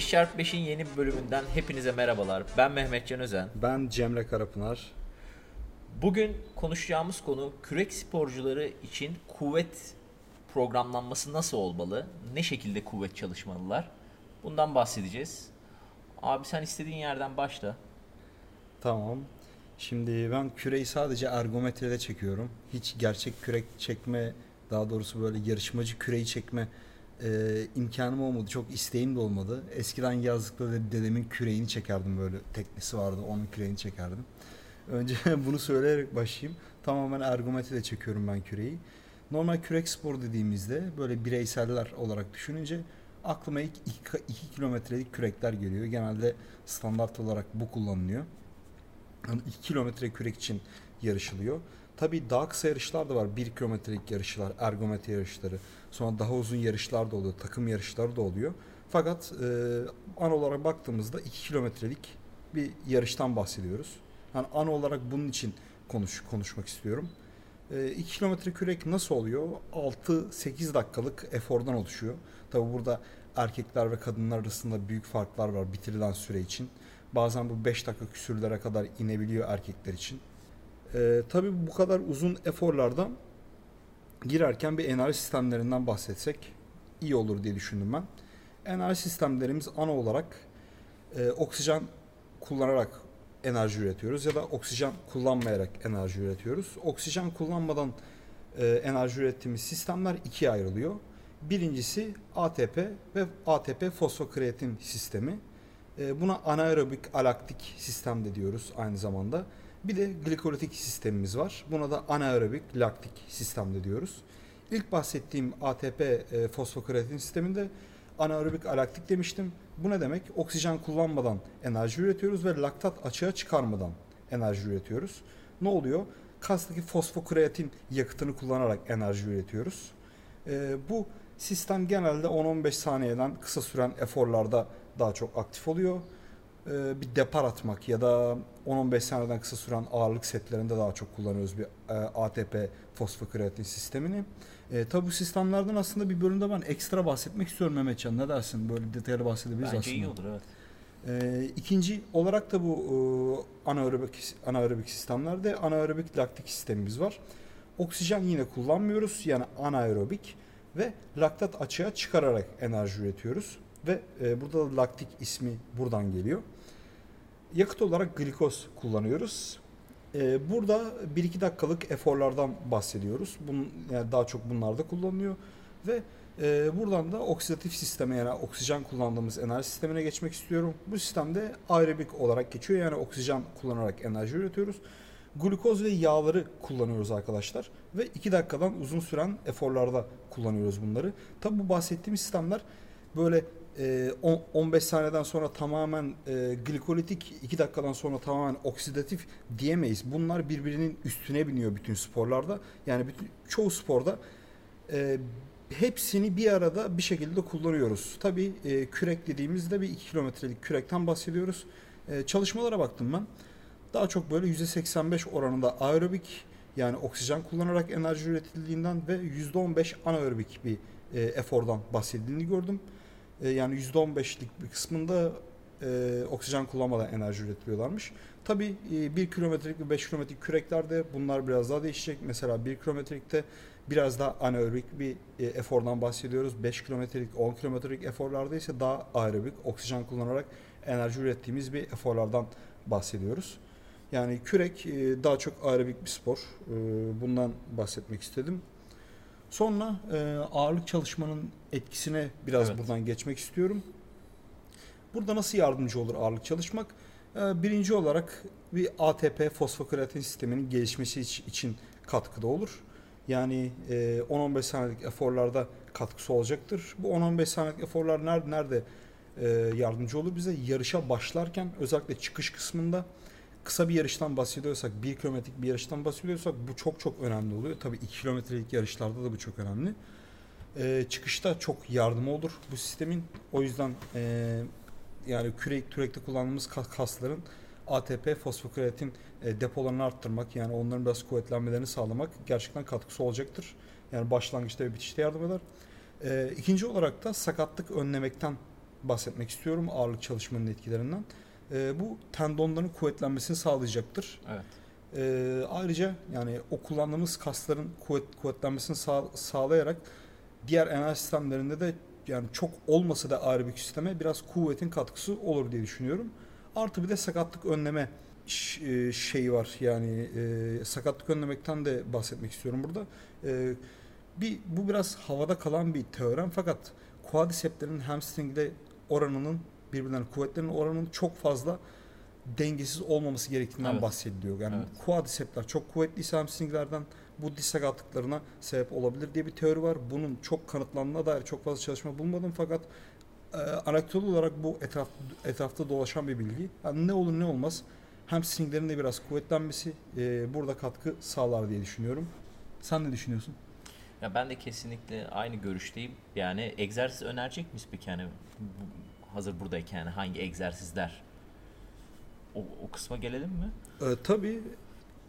5x5'in yeni bir bölümünden hepinize merhabalar. Ben Mehmetcan Özen. Ben Cemre Karapınar. Bugün konuşacağımız konu kürek sporcuları için kuvvet programlanması nasıl olmalı? Ne şekilde kuvvet çalışmalılar? Bundan bahsedeceğiz. Abi sen istediğin yerden başla. Tamam. Şimdi ben küreyi sadece ergometrede çekiyorum. Hiç gerçek kürek çekme, daha doğrusu böyle yarışmacı küreyi çekme e, imkanım olmadı. Çok isteğim de olmadı. Eskiden yazlıkta dedemin küreğini çekerdim böyle teknesi vardı. Onun küreğini çekerdim. Önce bunu söyleyerek başlayayım. Tamamen ergometrede çekiyorum ben küreği. Normal kürek spor dediğimizde böyle bireyseller olarak düşününce aklıma ilk 2 kilometrelik kürekler geliyor. Genelde standart olarak bu kullanılıyor. Yani 2 kilometre kürek için yarışılıyor. Tabii daha kısa yarışlar da var. 1 kilometrelik yarışlar, ergometre yarışları. Sonra daha uzun yarışlar da oluyor. Takım yarışları da oluyor. Fakat e, an olarak baktığımızda 2 kilometrelik bir yarıştan bahsediyoruz. Yani an olarak bunun için konuş, konuşmak istiyorum. 2 e, kilometre kürek nasıl oluyor? 6-8 dakikalık efordan oluşuyor. Tabi burada erkekler ve kadınlar arasında büyük farklar var bitirilen süre için. Bazen bu 5 dakika küsürlere kadar inebiliyor erkekler için. Ee, tabii bu kadar uzun eforlardan girerken bir enerji sistemlerinden bahsetsek iyi olur diye düşündüm ben. Enerji sistemlerimiz ana olarak e, oksijen kullanarak enerji üretiyoruz ya da oksijen kullanmayarak enerji üretiyoruz. Oksijen kullanmadan e, enerji ürettiğimiz sistemler ikiye ayrılıyor. Birincisi ATP ve ATP fosfokreatin sistemi. E, buna anaerobik alaktik sistem de diyoruz aynı zamanda. Bir de glikolitik sistemimiz var. Buna da anaerobik laktik sistem diyoruz. İlk bahsettiğim ATP e, fosfokreatin sisteminde anaerobik alaktik demiştim. Bu ne demek? Oksijen kullanmadan enerji üretiyoruz ve laktat açığa çıkarmadan enerji üretiyoruz. Ne oluyor? Kastaki fosfokreatin yakıtını kullanarak enerji üretiyoruz. E, bu sistem genelde 10-15 saniyeden kısa süren eforlarda daha çok aktif oluyor. E, bir depar atmak ya da 10-15 saniyeden kısa süren ağırlık setlerinde daha çok kullanıyoruz bir e, ATP fosfokreatin sistemini. E, tabi bu sistemlerden aslında bir bölümde ben ekstra bahsetmek istiyorum Mehmetcan. Ne dersin? Böyle detaylı bahsedebiliriz Bence aslında. iyi olur evet. E, ikinci olarak da bu e, anaerobik, anaerobik sistemlerde anaerobik laktik sistemimiz var. Oksijen yine kullanmıyoruz. Yani anaerobik ve laktat açığa çıkararak enerji üretiyoruz. Ve e, burada da laktik ismi buradan geliyor. Yakıt olarak glikoz kullanıyoruz. E, burada 1-2 dakikalık eforlardan bahsediyoruz. Bunun, yani daha çok bunlarda kullanılıyor. Ve e, buradan da oksidatif sisteme yani oksijen kullandığımız enerji sistemine geçmek istiyorum. Bu sistemde aerobik olarak geçiyor. Yani oksijen kullanarak enerji üretiyoruz. Glukoz ve yağları kullanıyoruz arkadaşlar. Ve 2 dakikadan uzun süren eforlarda kullanıyoruz bunları. Tabi bu bahsettiğim sistemler böyle 15 e, saniyeden sonra tamamen e, glikolitik 2 dakikadan sonra tamamen oksidatif diyemeyiz. Bunlar birbirinin üstüne biniyor bütün sporlarda. Yani bütün, çoğu sporda e, hepsini bir arada bir şekilde kullanıyoruz. Tabii e, kürek dediğimizde bir 2 kilometrelik kürekten bahsediyoruz. E, çalışmalara baktım ben. Daha çok böyle %85 oranında aerobik yani oksijen kullanarak enerji üretildiğinden ve %15 anaerobik bir efordan bahsedildiğini gördüm. E, yani %15'lik bir kısmında e, oksijen kullanmadan enerji üretiliyorlarmış. Tabii e, 1 kilometrelik ve 5 kilometrelik küreklerde bunlar biraz daha değişecek. Mesela 1 kilometrelikte biraz daha anaerobik bir e, efordan bahsediyoruz. 5 kilometrelik, 10 kilometrelik eforlarda ise daha aerobik, oksijen kullanarak enerji ürettiğimiz bir eforlardan bahsediyoruz. Yani kürek e, daha çok aerobik bir spor. E, bundan bahsetmek istedim. Sonra e, ağırlık çalışmanın etkisine biraz evet. buradan geçmek istiyorum. Burada nasıl yardımcı olur ağırlık çalışmak? E, birinci olarak bir ATP fosfokreatin sisteminin gelişmesi için katkıda olur. Yani e, 10-15 saniyelik eforlarda katkısı olacaktır. Bu 10-15 saniyelik eforlar nerede, nerede e, yardımcı olur bize? Yarışa başlarken özellikle çıkış kısmında kısa bir yarıştan bahsediyorsak, bir kilometrelik bir yarıştan bahsediyorsak bu çok çok önemli oluyor. Tabii iki kilometrelik yarışlarda da bu çok önemli. Ee, çıkışta çok yardımı olur bu sistemin. O yüzden e, yani kürek, kürekte kullandığımız kasların ATP, fosfokreatin e, depolarını arttırmak yani onların biraz kuvvetlenmelerini sağlamak gerçekten katkısı olacaktır. Yani başlangıçta ve bitişte yardım eder. E, ikinci olarak da sakatlık önlemekten bahsetmek istiyorum ağırlık çalışmanın etkilerinden. E, bu tendonların kuvvetlenmesini sağlayacaktır. Evet. E, ayrıca yani o kullandığımız kasların kuvvet, kuvvetlenmesini sağ, sağlayarak diğer enerji sistemlerinde de yani çok olmasa da aerobik sisteme biraz kuvvetin katkısı olur diye düşünüyorum. Artı bir de sakatlık önleme şeyi var. Yani e, sakatlık önlemekten de bahsetmek istiyorum burada. E, bir bu biraz havada kalan bir teorem fakat quadricepslerin hamstringde oranının birbirlerine kuvvetlerinin oranının çok fazla dengesiz olmaması gerektiğinden Evet. bahsediliyor. Yani Evet. quadricepsler çok kuvvetliyse hamstringlerden bu diz sakatlıklarına sebep olabilir diye bir teori var. Bunun çok kanıtlandığına dair çok fazla çalışma bulmadım fakat e, anekdot olarak bu etraf, etrafta dolaşan bir bilgi. Yani ne olur ne olmaz hamstringlerin de biraz kuvvetlenmesi e, burada katkı sağlar diye düşünüyorum. Sen ne düşünüyorsun? Ya ben de kesinlikle aynı görüşteyim. Yani egzersiz önerecek miyiz peki yani hazır buradayken yani hangi egzersizler? O, o kısma gelelim mi? Ee, tabii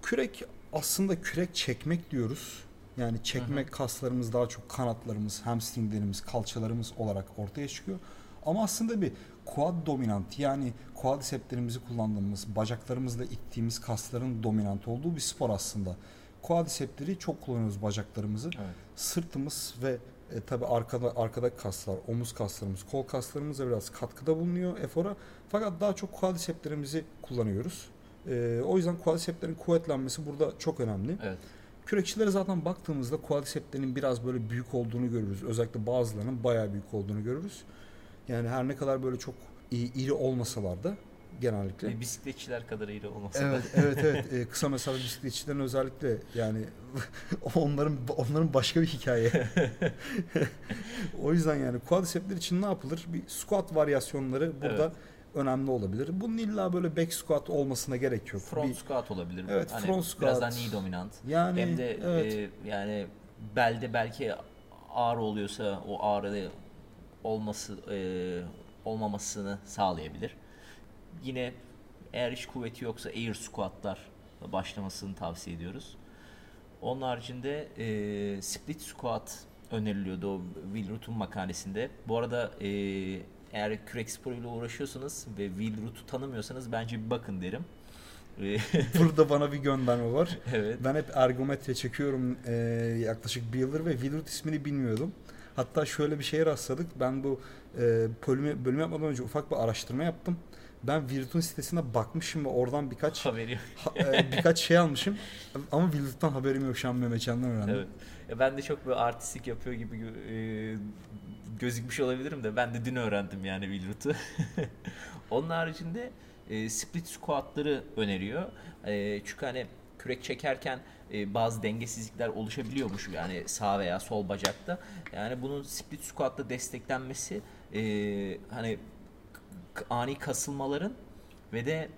kürek aslında kürek çekmek diyoruz. Yani çekmek kaslarımız daha çok kanatlarımız, hamstringlerimiz, kalçalarımız olarak ortaya çıkıyor. Ama aslında bir quad dominant yani quadricepslerimizi kullandığımız, bacaklarımızla ittiğimiz kasların dominant olduğu bir spor aslında. Quadricepsleri çok kullanıyoruz bacaklarımızı. Evet. Sırtımız ve e, tabi arkada arkadaki kaslar, omuz kaslarımız, kol kaslarımız da biraz katkıda bulunuyor efora. Fakat daha çok quadricepslerimizi kullanıyoruz. E, o yüzden quadricepslerin kuvvetlenmesi burada çok önemli. Evet. Kürekçilere zaten baktığımızda quadricepslerin biraz böyle büyük olduğunu görürüz. Özellikle bazılarının bayağı büyük olduğunu görürüz. Yani her ne kadar böyle çok iri olmasalar da genellikle. Ve bisikletçiler kadar iyi olmasa da. Evet, evet, evet. Ee, kısa mesafe bisikletçilerin özellikle yani onların onların başka bir hikaye. o yüzden yani quadricepsler için ne yapılır? Bir squat varyasyonları burada Evet. önemli olabilir. Bunun illa böyle back squat olmasına gerek yok. Front Bir- squat olabilir. Evet, Hani front squat. Biraz daha knee dominant. yani Hem de evet. e, yani belde belki ağrı oluyorsa o ağrı olması e, olmamasını sağlayabilir. Yine eğer hiç kuvveti yoksa air squatlar başlamasını tavsiye ediyoruz. Onun haricinde e, split squat öneriliyordu o Will Root'un makalesinde. Bu arada e, eğer kürek sporuyla uğraşıyorsanız ve Will Root'u tanımıyorsanız bence bir bakın derim. E, Burada bana bir gönderme var. evet. Ben hep ergometre çekiyorum e, yaklaşık bir yıldır ve Willard ismini bilmiyordum. Hatta şöyle bir şeye rastladık. Ben bu e, bölümü, bölüm yapmadan önce ufak bir araştırma yaptım. Ben Willard'ın sitesine bakmışım ve oradan birkaç Haberi ha- e, birkaç şey almışım. Ama Willard'dan haberim yok şu an Mehmetcan'dan öğrendim. Evet. Ya ben de çok böyle artistik yapıyor gibi e, gözükmüş olabilirim de ben de dün öğrendim yani Wilrut'u. Onun haricinde e, split squatları öneriyor. E, çünkü hani kürek çekerken e, bazı dengesizlikler oluşabiliyormuş yani sağ veya sol bacakta. Yani bunun split squat'ta desteklenmesi e, hani ani kasılmaların ve de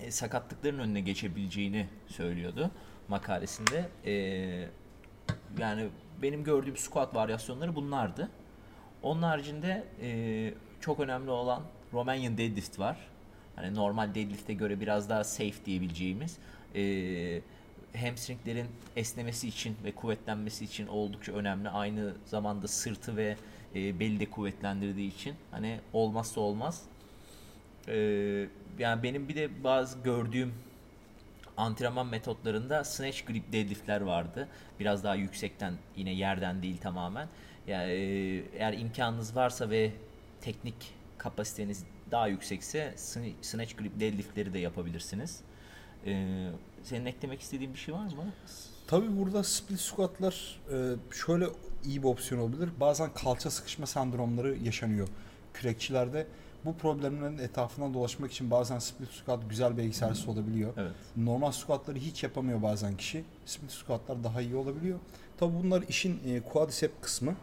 e, sakatlıkların önüne geçebileceğini söylüyordu makalesinde. E, yani benim gördüğüm squat varyasyonları bunlardı. Onun haricinde e, çok önemli olan Romanian deadlift var. Hani normal deadlift'e göre biraz daha safe diyebileceğimiz. E, hamstringlerin esnemesi için ve kuvvetlenmesi için oldukça önemli. Aynı zamanda sırtı ve e, beli kuvvetlendirdiği için hani olmazsa olmaz. E, yani benim bir de bazı gördüğüm antrenman metotlarında snatch grip deadliftler vardı. Biraz daha yüksekten yine yerden değil tamamen. Yani e, eğer imkanınız varsa ve teknik kapasiteniz daha yüksekse sn- snatch grip deadliftleri de yapabilirsiniz. E, senin eklemek istediğin bir şey var mı? Tabii burada split squatlar e, şöyle iyi bir opsiyon olabilir. Bazen kalça sıkışma sendromları yaşanıyor kürekçilerde. Bu problemlerin etrafından dolaşmak için bazen split squat güzel bir egzersiz olabiliyor. Evet. Normal squatları hiç yapamıyor bazen kişi. Split squatlar daha iyi olabiliyor. Tabii bunlar işin e, quadriceps kısmı.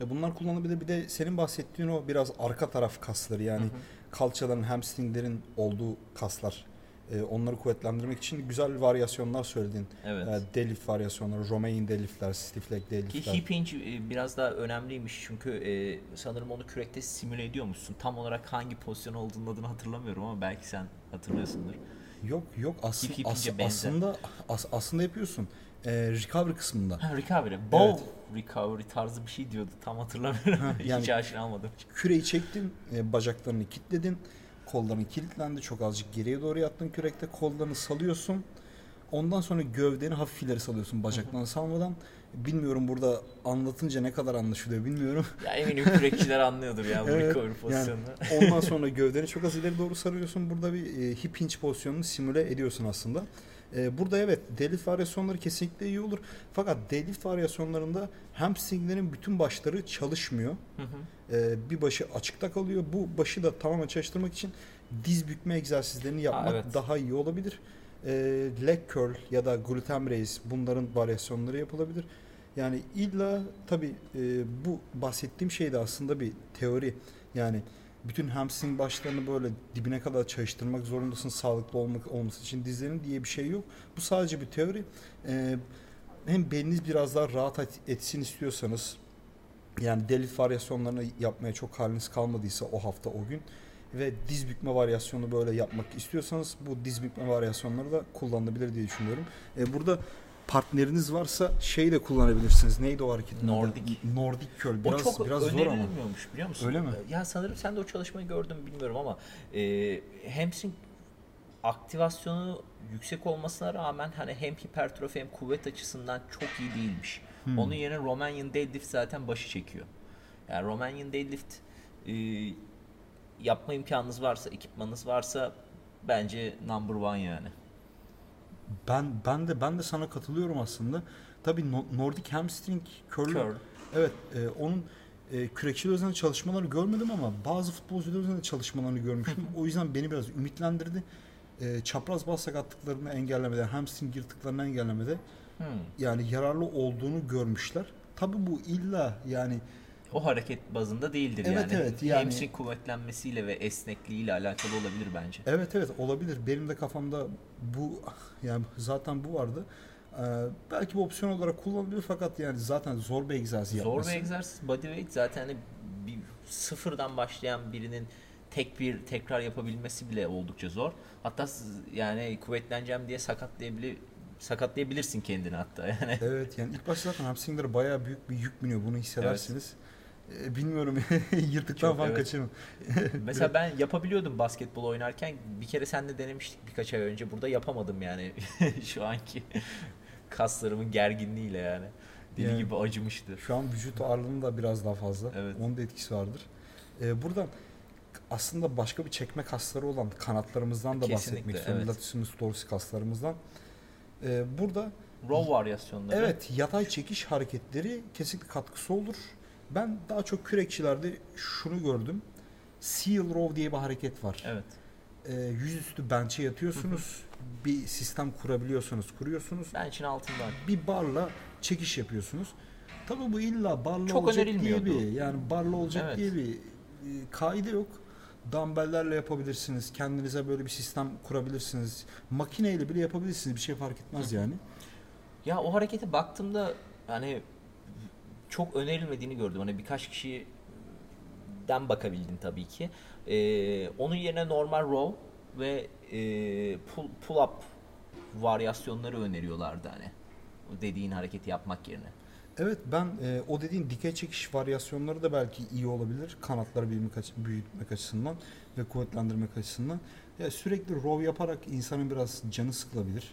E, bunlar kullanılabilir. Bir de senin bahsettiğin o biraz arka taraf kasları yani Hı hı. kalçaların, hamstringlerin olduğu kaslar. E, onları kuvvetlendirmek için güzel varyasyonlar söyledin. Evet. E, deadlift varyasyonları, Romaine deadliftler, stiff leg Ki hip hinge e, biraz daha önemliymiş çünkü e, sanırım onu kürekte simüle ediyormuşsun. Tam olarak hangi pozisyon olduğunun adını hatırlamıyorum ama belki sen hatırlıyorsundur. Yok yok Aslı- Hip as- aslında as- aslında yapıyorsun. Ee, recovery kısmında. Ha, recovery. Bow Evet. recovery tarzı bir şey diyordu. Tam hatırlamıyorum. Ha, yani- Hiç aşina almadım. Küreyi çektin, e, bacaklarını kilitledin. Kolların kilitlendi. Çok azıcık geriye doğru yattın kürekte. Kollarını salıyorsun. Ondan sonra gövdeni hafif ileri salıyorsun bacaklarını salmadan. Bilmiyorum burada anlatınca ne kadar anlaşılıyor bilmiyorum. Ya eminim kürekçiler anlıyordur ya bu Evet, recovery yani pozisyonunu. Ondan sonra gövdeni çok az ileri doğru sarıyorsun. Burada bir e, hip hinge pozisyonunu simüle ediyorsun aslında. E, burada evet deadlift varyasyonları kesinlikle iyi olur. Fakat deadlift varyasyonlarında hamstringlerin bütün başları çalışmıyor. Hı hı. E, bir başı açıkta kalıyor. Bu başı da tamamen çalıştırmak için diz bükme egzersizlerini yapmak evet. daha iyi olabilir. E, leg curl ya da gluten raise bunların varyasyonları yapılabilir. Yani illa tabi bu bahsettiğim şey de aslında bir teori. Yani bütün hamstring başlarını böyle dibine kadar çalıştırmak zorundasın sağlıklı olmak olması için dizlerin diye bir şey yok. Bu sadece bir teori. E, hem beliniz biraz daha rahat et- etsin istiyorsanız yani deadlift varyasyonlarını yapmaya çok haliniz kalmadıysa o hafta o gün ve diz bükme varyasyonu böyle yapmak istiyorsanız bu diz bükme varyasyonları da kullanılabilir diye düşünüyorum. E, burada partneriniz varsa şey de kullanabilirsiniz. Neydi o hareketin adı? Nordic. Nordic curl. Biraz, o çok biraz zor ama. önerilmiyormuş biliyor musun? Öyle mi? Ya sanırım sen de o çalışmayı gördün bilmiyorum ama e, hamstring aktivasyonu yüksek olmasına rağmen hani hem hipertrofi hem kuvvet açısından çok iyi değilmiş. Hmm. Onun yerine Romanian deadlift zaten başı çekiyor. Yani Romanian deadlift e, yapma imkanınız varsa, ekipmanınız varsa bence number one yani. Ben ben de ben de sana katılıyorum aslında. Tabii No- Nordic hamstring curl. Curl. Evet, e, onun e, kürekçiler üzerinde çalışmaları görmedim ama bazı futbolcular üzerinde çalışmalarını görmüştüm. o yüzden beni biraz ümitlendirdi. E, çapraz bas sakatlıklarını engellemede, hamstring yırtıklarını engellemede Hmm. yani yararlı olduğunu görmüşler. Tabii bu illa yani O hareket bazında değildir Evet, yani. evet, yani- Hamstring kuvvetlenmesiyle ve esnekliğiyle alakalı olabilir bence. evet evet olabilir. Benim de kafamda bu yani zaten bu vardı. E, belki bu opsiyon olarak kullanılıyor fakat yani zaten zor bir egzersiz Zor yapması. bir egzersiz bodyweight zaten hani bir sıfırdan başlayan birinin tek bir tekrar yapabilmesi bile oldukça zor. Hatta yani kuvvetleneceğim diye sakatlayabilir sakatlayabilirsin kendini hatta yani. Evet yani ilk başta zaten hamstringlere bayağı büyük bir yük biniyor bunu hissedersiniz. E, bilmiyorum yırtıktan Çok, falan evet. kaçırın. Mesela ben yapabiliyordum basketbol oynarken bir kere seninle denemiştik birkaç ay önce burada yapamadım yani şu anki kaslarımın gerginliğiyle yani. Deli Yani- gibi acımıştı. Şu an vücut ağırlığının da biraz daha fazla. Evet. Onun da etkisi vardır. E, buradan aslında başka bir çekme kasları olan kanatlarımızdan da Kesinlikle, bahsetmek istiyorum. evet. Latissimus dorsi kaslarımızdan. E, burada Row varyasyonları. evet yatay çekiş hareketleri kesinlikle katkısı olur. Ben daha çok kürekçilerde şunu gördüm. Seal row diye bir hareket var. Evet. e, yüzüstü bench'e yatıyorsunuz. bir sistem kurabiliyorsanız kuruyorsunuz. Bench'in altından. Bir barla çekiş yapıyorsunuz. Tabii bu illa barla Çok olacak diye bir yani barla olacak Evet. diye bir e, kaide yok. Dumbbell'lerle yapabilirsiniz. Kendinize böyle bir sistem kurabilirsiniz. Makineyle bile yapabilirsiniz. Bir şey fark etmez yani. Ya o harekete baktığımda hani çok önerilmediğini gördüm. Hani birkaç kişiden bakabildim tabii ki. Ee, onun yerine normal row ve e, pull, pull up varyasyonları öneriyorlardı hani. Dediğin hareketi yapmak yerine. Evet ben e, o dediğin dikey çekiş varyasyonları da belki iyi olabilir. Kanatları büyütmek, açı- büyütmek açısından ve kuvvetlendirmek açısından. Ya sürekli row yaparak insanın biraz canı sıkılabilir.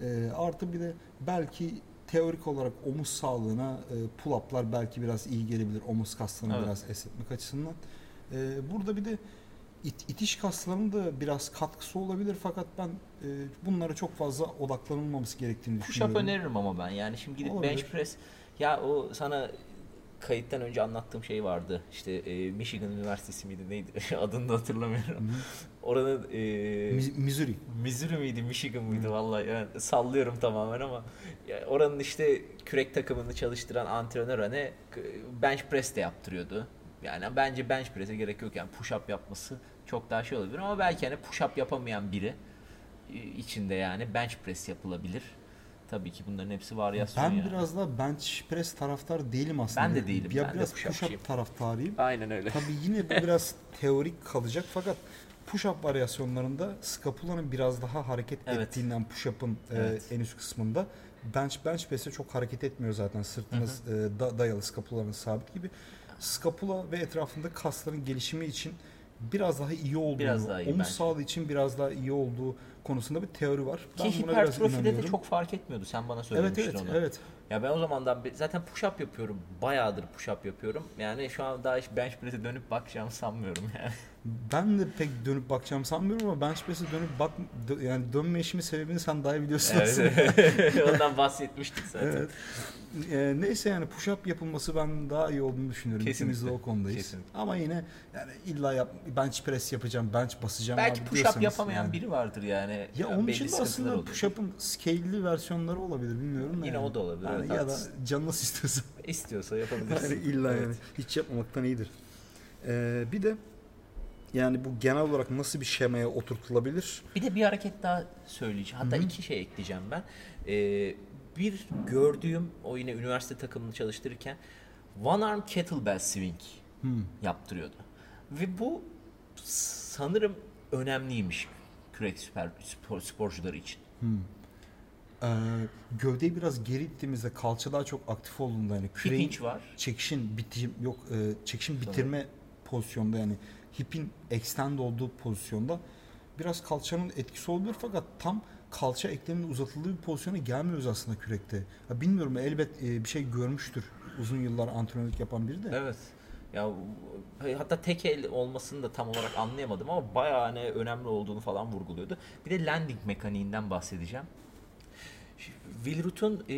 E, artı bir de belki teorik olarak omuz sağlığına e, pull-up'lar belki biraz iyi gelebilir. Omuz kaslarını Evet. biraz esnetmek açısından. E, burada bir de it- itiş kaslarının da biraz katkısı olabilir fakat ben e, bunlara çok fazla odaklanılmaması gerektiğini Push düşünüyorum. öneririm ama ben. Yani şimdi gidip Olabilir. bench press ya o sana kayıttan önce anlattığım şey vardı. İşte e, Michigan Üniversitesi miydi neydi? Adını da hatırlamıyorum. Oranın e, Mi- Missouri. Missouri miydi, Michigan mıydı Hı. vallahi yani sallıyorum tamamen ama ya oranın işte kürek takımını çalıştıran antrenör hani bench press de yaptırıyordu. Yani bence bench press'e gerek yok yani push up yapması çok daha şey olabilir ama belki hani push up yapamayan biri e, içinde yani bench press yapılabilir. Tabii ki bunların hepsi varyasyon Ben yani. biraz da bench press taraftar değilim aslında. Ben de değilim, Ya ben de biraz push-upçıyım. push up taraftarıyım. Aynen öyle. Tabii yine bu biraz teorik kalacak fakat Push-up varyasyonlarında scapulanın biraz daha hareket Evet. ettiğinden push-up'ın e, Evet. en üst kısmında bench bench press'e çok hareket etmiyor zaten. Sırtınız e, da- dayalı scapulanın sabit gibi. Scapula ve etrafında kasların gelişimi için biraz daha iyi olduğunu, Biraz daha iyi omuz bence. sağlığı için biraz daha iyi olduğu konusunda bir teori var. Ben Ki buna biraz hipertrofide de çok fark etmiyordu. Sen bana Evet söylemiştin evet onu. evet. Ya ben o zamandan beri zaten push up yapıyorum. Bayağıdır push up yapıyorum. Yani şu an daha hiç bench press'e dönüp bakacağımı sanmıyorum yani. Ben de pek dönüp bakacağım sanmıyorum ama bench press'e dönüp bak yani dönme işimin sebebini sen daha iyi biliyorsun aslında. Evet. Ondan bahsetmiştik zaten. Evet. Ee, neyse yani push up yapılması ben daha iyi olduğunu düşünüyorum. Kesinlikle. İkimiz de o konudayız. Kesinlikle. Ama yine yani illa yap, bench press yapacağım, bench basacağım. Belki push up yapamayan yani. biri vardır yani. Ya Yani onun için de aslında push up'ın scale'li versiyonları olabilir bilmiyorum Yine yani. o da olabilir, Yani ya da haklısın. canınız istiyorsa. İstiyorsa yapabilirsin. Yani illa Evet. yani hiç yapmamaktan iyidir. Ee, bir de yani bu genel olarak nasıl bir şemaya oturtulabilir? Bir de bir hareket daha söyleyeceğim. Hatta iki şey ekleyeceğim ben. Ee, bir gördüğüm o yine üniversite takımını çalıştırırken one arm kettlebell swing Hmm. yaptırıyordu. Ve bu sanırım önemliymiş kürek süper spor, sporcuları için. Ee, gövdeyi biraz geri ittiğimizde kalça daha çok aktif olduğunda yani küreğin var. çekişin bitim yok e, çekişin bitirme pozisyonda yani hipin extend olduğu pozisyonda biraz kalçanın etkisi olabilir fakat tam kalça ekleminin uzatıldığı bir pozisyona gelmiyoruz aslında kürekte. Ha, bilmiyorum elbet e, bir şey görmüştür uzun yıllar antrenörlük yapan biri de. Evet. Ya hatta tek el olmasını da tam olarak anlayamadım ama bayağı hani önemli olduğunu falan vurguluyordu. Bir de landing mekaniğinden bahsedeceğim. Will Root'un e,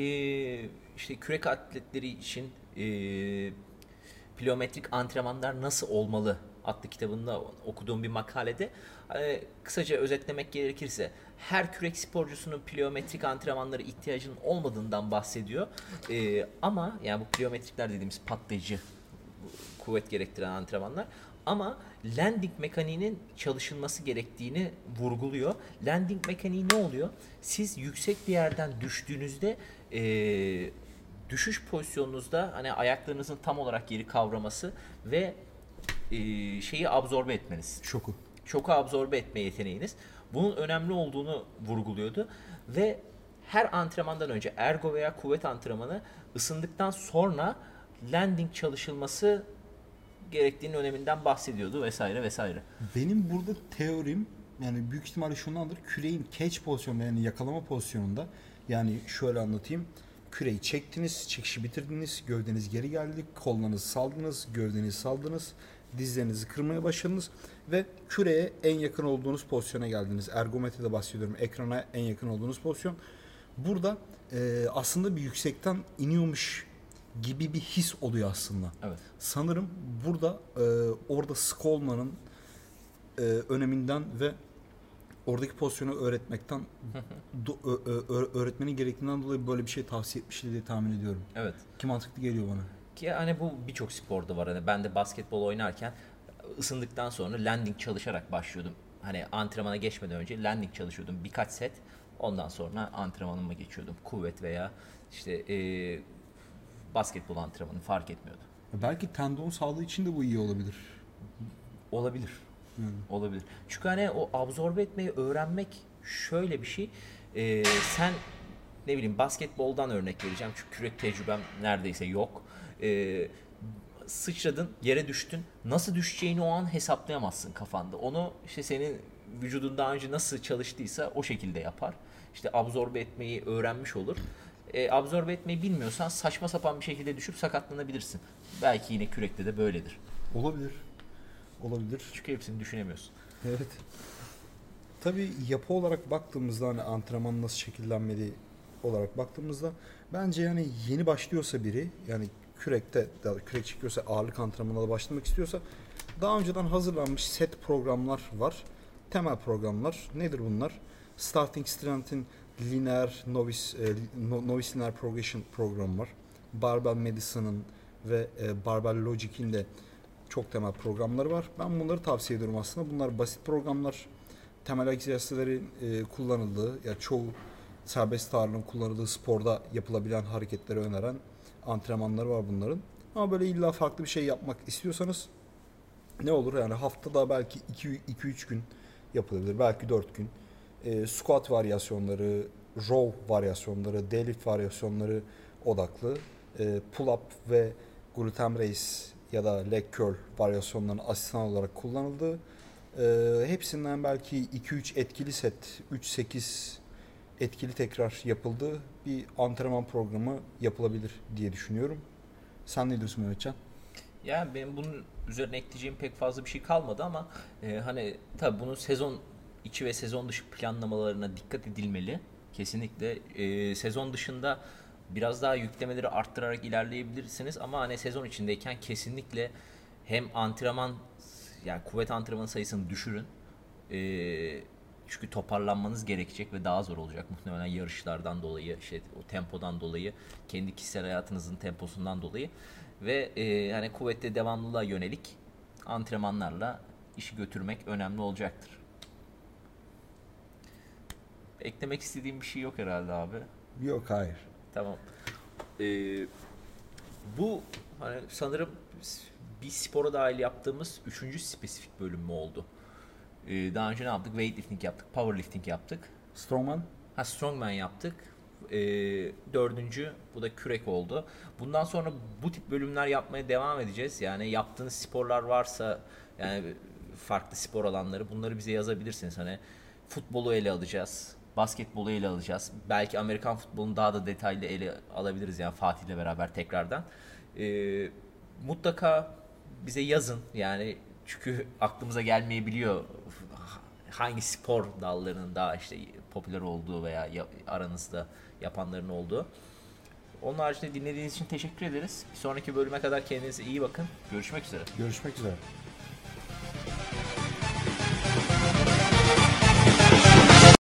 işte kürek atletleri için e, pliometrik antrenmanlar nasıl olmalı adlı kitabında okuduğum bir makalede e, kısaca özetlemek gerekirse her kürek sporcusunun pliometrik antrenmanlara ihtiyacının olmadığından bahsediyor. E, ama yani bu pliometrikler dediğimiz patlayıcı kuvvet gerektiren antrenmanlar ama landing mekaniğinin çalışılması gerektiğini vurguluyor. Landing mekaniği ne oluyor? Siz yüksek bir yerden düştüğünüzde eee, düşüş pozisyonunuzda hani ayaklarınızın tam olarak geri kavraması ve eee, şeyi absorbe etmeniz Şoku. şoku absorbe etme yeteneğiniz. Bunun önemli olduğunu vurguluyordu ve her antrenmandan önce ergo veya kuvvet antrenmanı ısındıktan sonra landing çalışılması gerektiğinin öneminden bahsediyordu vesaire vesaire. Benim burada teorim yani büyük ihtimalle şundandır. Küreğin catch pozisyonunda yani yakalama pozisyonunda yani şöyle anlatayım. Küreği çektiniz, çekişi bitirdiniz, gövdeniz geri geldi, kollarınızı saldınız, gövdenizi saldınız, dizlerinizi kırmaya başladınız ve küreye en yakın olduğunuz pozisyona geldiniz. Ergometride bahsediyorum. Ekrana en yakın olduğunuz pozisyon. Burada e, aslında bir yüksekten iniyormuş gibi bir his oluyor aslında. Evet. Sanırım burada e, orada sıkı olmanın e, öneminden ve oradaki pozisyonu öğretmekten do- ö- ö- öğretmenin gerektiğinden dolayı böyle bir şey tavsiye etmişti diye tahmin ediyorum. Evet. Ki mantıklı geliyor bana. Ki hani bu birçok sporda var. Hani ben de basketbol oynarken ısındıktan sonra landing çalışarak başlıyordum. Hani antrenmana geçmeden önce landing çalışıyordum birkaç set. Ondan sonra antrenmanıma geçiyordum. Kuvvet veya işte e, basketbol antrenmanı fark etmiyordu. Belki tendon sağlığı için de bu iyi olabilir. Olabilir. Yani. Olabilir. Çünkü hani o absorbe etmeyi öğrenmek şöyle bir şey. Ee, sen ne bileyim basketboldan örnek vereceğim. Çünkü kürek tecrübem neredeyse yok. Ee, sıçradın, yere düştün. Nasıl düşeceğini o an hesaplayamazsın kafanda. Onu işte senin vücudun daha önce nasıl çalıştıysa o şekilde yapar. İşte absorbe etmeyi öğrenmiş olur. Ee, absorbe etmeyi bilmiyorsan saçma sapan bir şekilde düşüp sakatlanabilirsin. Belki yine kürekte de böyledir. Olabilir. Olabilir. Çünkü hepsini düşünemiyorsun. Evet. Tabii yapı olarak baktığımızda hani antrenman nasıl şekillenmeli olarak baktığımızda bence yani yeni başlıyorsa biri yani kürekte kürek çekiyorsa ağırlık antrenmanına da başlamak istiyorsa daha önceden hazırlanmış set programlar var. Temel programlar. Nedir bunlar? Starting Strength'in lineer novice, e, no- novice linear progression programı var. Barbell Medicine'ın ve e, Barbell Logic'in de çok temel programları var. Ben bunları tavsiye ediyorum aslında. Bunlar basit programlar. Temel egzersizlerin e, kullanıldığı, ya çoğu serbest ağırlığın kullanıldığı sporda yapılabilen hareketleri öneren antrenmanları var bunların. Ama böyle illa farklı bir şey yapmak istiyorsanız ne olur yani haftada belki 2-3 gün yapılabilir. Belki 4 gün. E, squat varyasyonları, row varyasyonları, deadlift varyasyonları odaklı. E, pull up ve gluten raise ya da leg curl varyasyonlarının asistan olarak kullanıldığı. E, hepsinden belki 2-3 etkili set, 3-8 etkili tekrar yapıldığı bir antrenman programı yapılabilir diye düşünüyorum. Sen ne diyorsun Mehmetcan? Yani benim bunun üzerine ekleyeceğim pek fazla bir şey kalmadı ama e, hani tabii bunun sezon içi ve sezon dışı planlamalarına dikkat edilmeli. Kesinlikle e, sezon dışında biraz daha yüklemeleri arttırarak ilerleyebilirsiniz ama hani sezon içindeyken kesinlikle hem antrenman yani kuvvet antrenmanı sayısını düşürün. E, çünkü toparlanmanız gerekecek ve daha zor olacak muhtemelen yarışlardan dolayı, işte o tempodan dolayı, kendi kişisel hayatınızın temposundan dolayı ve e, hani kuvvette devamlılığa yönelik antrenmanlarla işi götürmek önemli olacaktır. Eklemek istediğim bir şey yok herhalde abi. Yok hayır. Tamam. Ee, bu hani sanırım bir spora dahil yaptığımız üçüncü spesifik bölüm mü oldu? Ee, daha önce ne yaptık? Weightlifting yaptık, powerlifting yaptık. Strongman? Ha strongman yaptık. Ee, dördüncü bu da kürek oldu. Bundan sonra bu tip bölümler yapmaya devam edeceğiz. Yani yaptığınız sporlar varsa yani farklı spor alanları bunları bize yazabilirsiniz. Hani futbolu ele alacağız. Basketbolu ele alacağız. Belki Amerikan futbolunu daha da detaylı ele alabiliriz yani Fatih ile beraber tekrardan. Ee, mutlaka bize yazın yani çünkü aklımıza gelmeyebiliyor hangi spor dallarının daha işte popüler olduğu veya aranızda yapanların olduğu. Onun haricinde dinlediğiniz için teşekkür ederiz. Bir sonraki bölüme kadar kendinize iyi bakın. Görüşmek üzere. Görüşmek üzere.